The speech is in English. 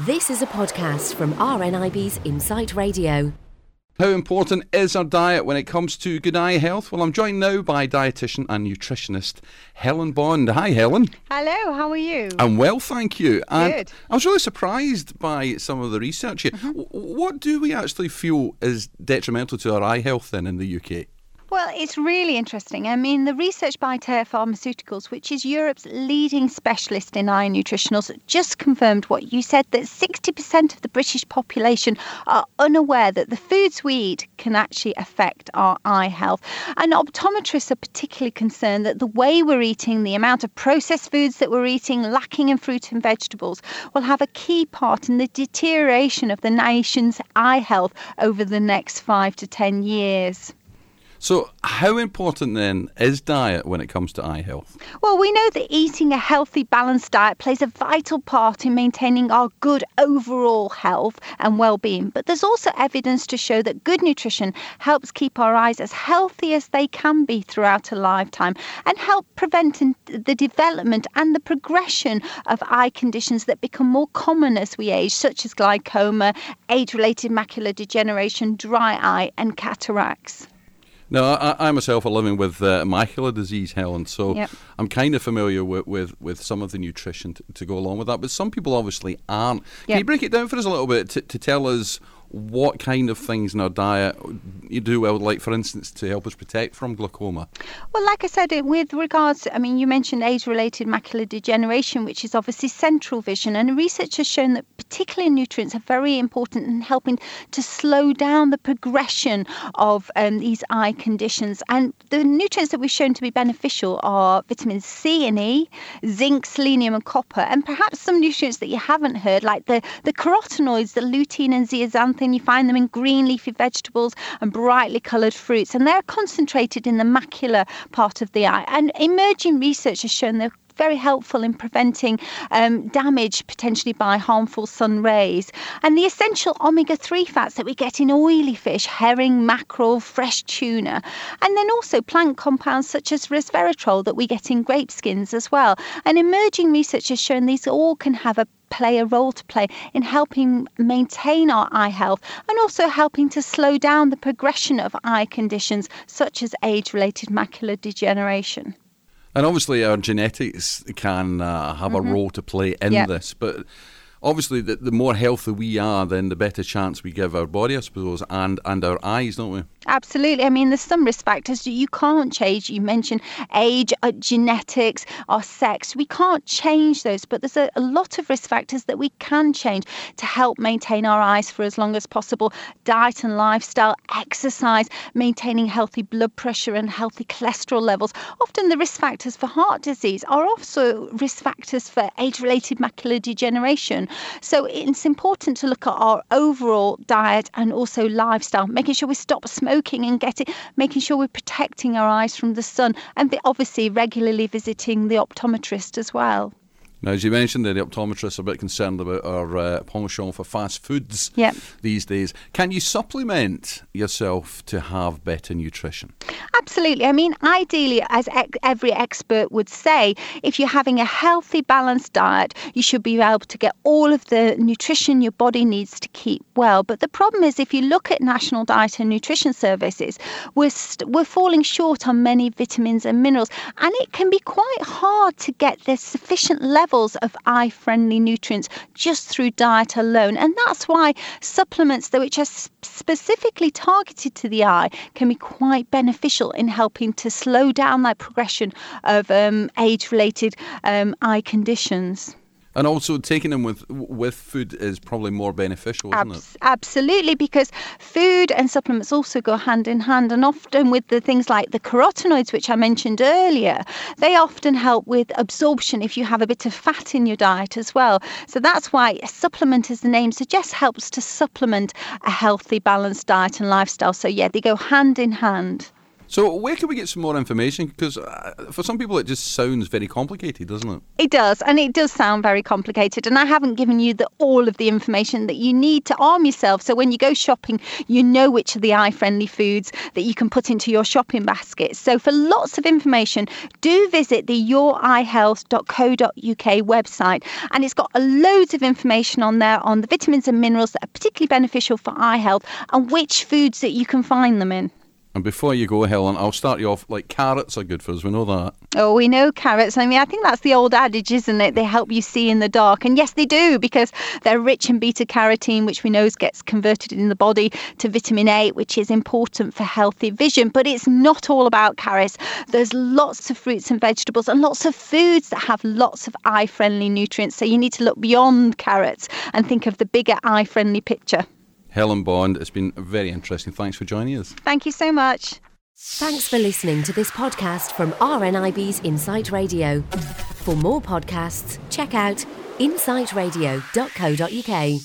This is a podcast from RNIB's Insight Radio. How important is our diet when it comes to good eye health? Well, I'm joined now by dietitian and nutritionist Helen Bond. Hi, Helen. Hello, how are you? I'm well, thank you. And Good. I was really surprised by some of the research here. Mm-hmm. W- What do we actually feel is detrimental to our eye health then in the UK? Well, it's really interesting. I mean, the research by Théa Pharmaceuticals, which is Europe's leading specialist in eye nutritionals, just confirmed what you said that 60% of the British population are unaware that the foods we eat can actually affect our eye health. And optometrists are particularly concerned that the way we're eating, the amount of processed foods that we're eating, lacking in fruit and vegetables, will have a key part in the deterioration of the nation's eye health over the next five to 10 years. So, how important then is diet when it comes to eye health? Well, we know that eating a healthy, balanced diet plays a vital part in maintaining our good overall health and well being. But there's also evidence to show that good nutrition helps keep our eyes as healthy as they can be throughout a lifetime and help prevent the development and the progression of eye conditions that become more common as we age, such as glaucoma, age related macular degeneration, dry eye, and cataracts. Now, I, I myself are living with uh, macular disease, Helen, so Yep. I'm kind of familiar with, with, with some of the nutrition to, to go along with that, but some people obviously aren't. Can you break it down for us a little bit to, to tell us what kind of things in our diet you do well, like for instance, to help us protect from glaucoma? Well, like I said, with regards, I mean, you mentioned age related macular degeneration, which is obviously central vision. And research has shown that particularly nutrients are very important in helping to slow down the progression of um, these eye conditions. And the nutrients that we've shown to be beneficial are vitamins C and E, zinc, selenium, and copper. And perhaps some nutrients that you haven't heard, like the, the carotenoids, the lutein and zeaxanthin, you find them in green leafy vegetables and brightly coloured fruits. And they're concentrated in the macular part of the eye. And emerging research has shown they're very helpful in preventing um, damage potentially by harmful sun rays. And the essential omega 3 fats that we get in oily fish, herring, mackerel, fresh tuna, and then also plant compounds such as resveratrol that we get in grape skins as well. And emerging research has shown these all can have a play a role to play in helping maintain our eye health and also helping to slow down the progression of eye conditions such as age related macular degeneration. And obviously, our genetics can uh, have a role to play in Yep. this, but obviously, the, the more healthy we are, then the better chance we give our body, I suppose, and, and our eyes, don't we? Absolutely. I mean, there's some risk factors you can't change. You mentioned age, uh, genetics, our sex. We can't change those, but there's a, a lot of risk factors that we can change to help maintain our eyes for as long as possible. Diet and lifestyle, exercise, maintaining healthy blood pressure and healthy cholesterol levels. Often the risk factors for heart disease are also risk factors for age-related macular degeneration. So it's important to look at our overall diet and also lifestyle, making sure we stop smoking and getting, making sure we're protecting our eyes from the sun, and the- obviously regularly visiting the optometrist as well. Now, as you mentioned, the optometrists are a bit concerned about our uh, penchant for fast foods Yep. these days. Can you supplement yourself to have better nutrition? Absolutely. I mean, ideally, as ex- every expert would say, if you're having a healthy, balanced diet, you should be able to get all of the nutrition your body needs to keep well. But the problem is, if you look at national diet and nutrition services, we're, st- we're falling short on many vitamins and minerals, and it can be quite hard to get the sufficient levels of eye friendly nutrients just through diet alone. And that's why supplements, that which are specifically targeted to the eye, can be quite beneficial in helping to slow down that progression of um, age related um, eye conditions. And also, taking them with with food is probably more beneficial, isn't it? Absolutely, because food and supplements also go hand in hand, and often with the things like the carotenoids, which I mentioned earlier, they often help with absorption if you have a bit of fat in your diet as well. So that's why a supplement, as the name suggests, helps to supplement a healthy, balanced diet and lifestyle. So yeah, they go hand in hand. So, where can we get some more information? Because uh, for some people, it just sounds very complicated, doesn't it? It does, and it does sound very complicated. And I haven't given you the, all of the information that you need to arm yourself. So when you go shopping, you know which are the eye-friendly foods that you can put into your shopping basket. So for lots of information, do visit the youreyehealth.co.uk website, and it's got loads of information on there on the vitamins and minerals that are particularly beneficial for eye health and which foods that you can find them in. And before you go, Helen, I'll start you off like carrots are good for us. We know that. Oh, we know carrots. I mean, I think that's the old adage, isn't it? They help you see in the dark. And yes, they do because they're rich in beta carotene, which we know gets converted in the body to vitamin A, which is important for healthy vision. But it's not all about carrots. There's lots of fruits and vegetables and lots of foods that have lots of eye friendly nutrients. So you need to look beyond carrots and think of the bigger eye friendly picture. Helen Bond, it's been very interesting. Thanks for joining us. Thank you so much. Thanks for listening to this podcast from RNIB's Insight Radio. For more podcasts, check out insightradio.co.uk.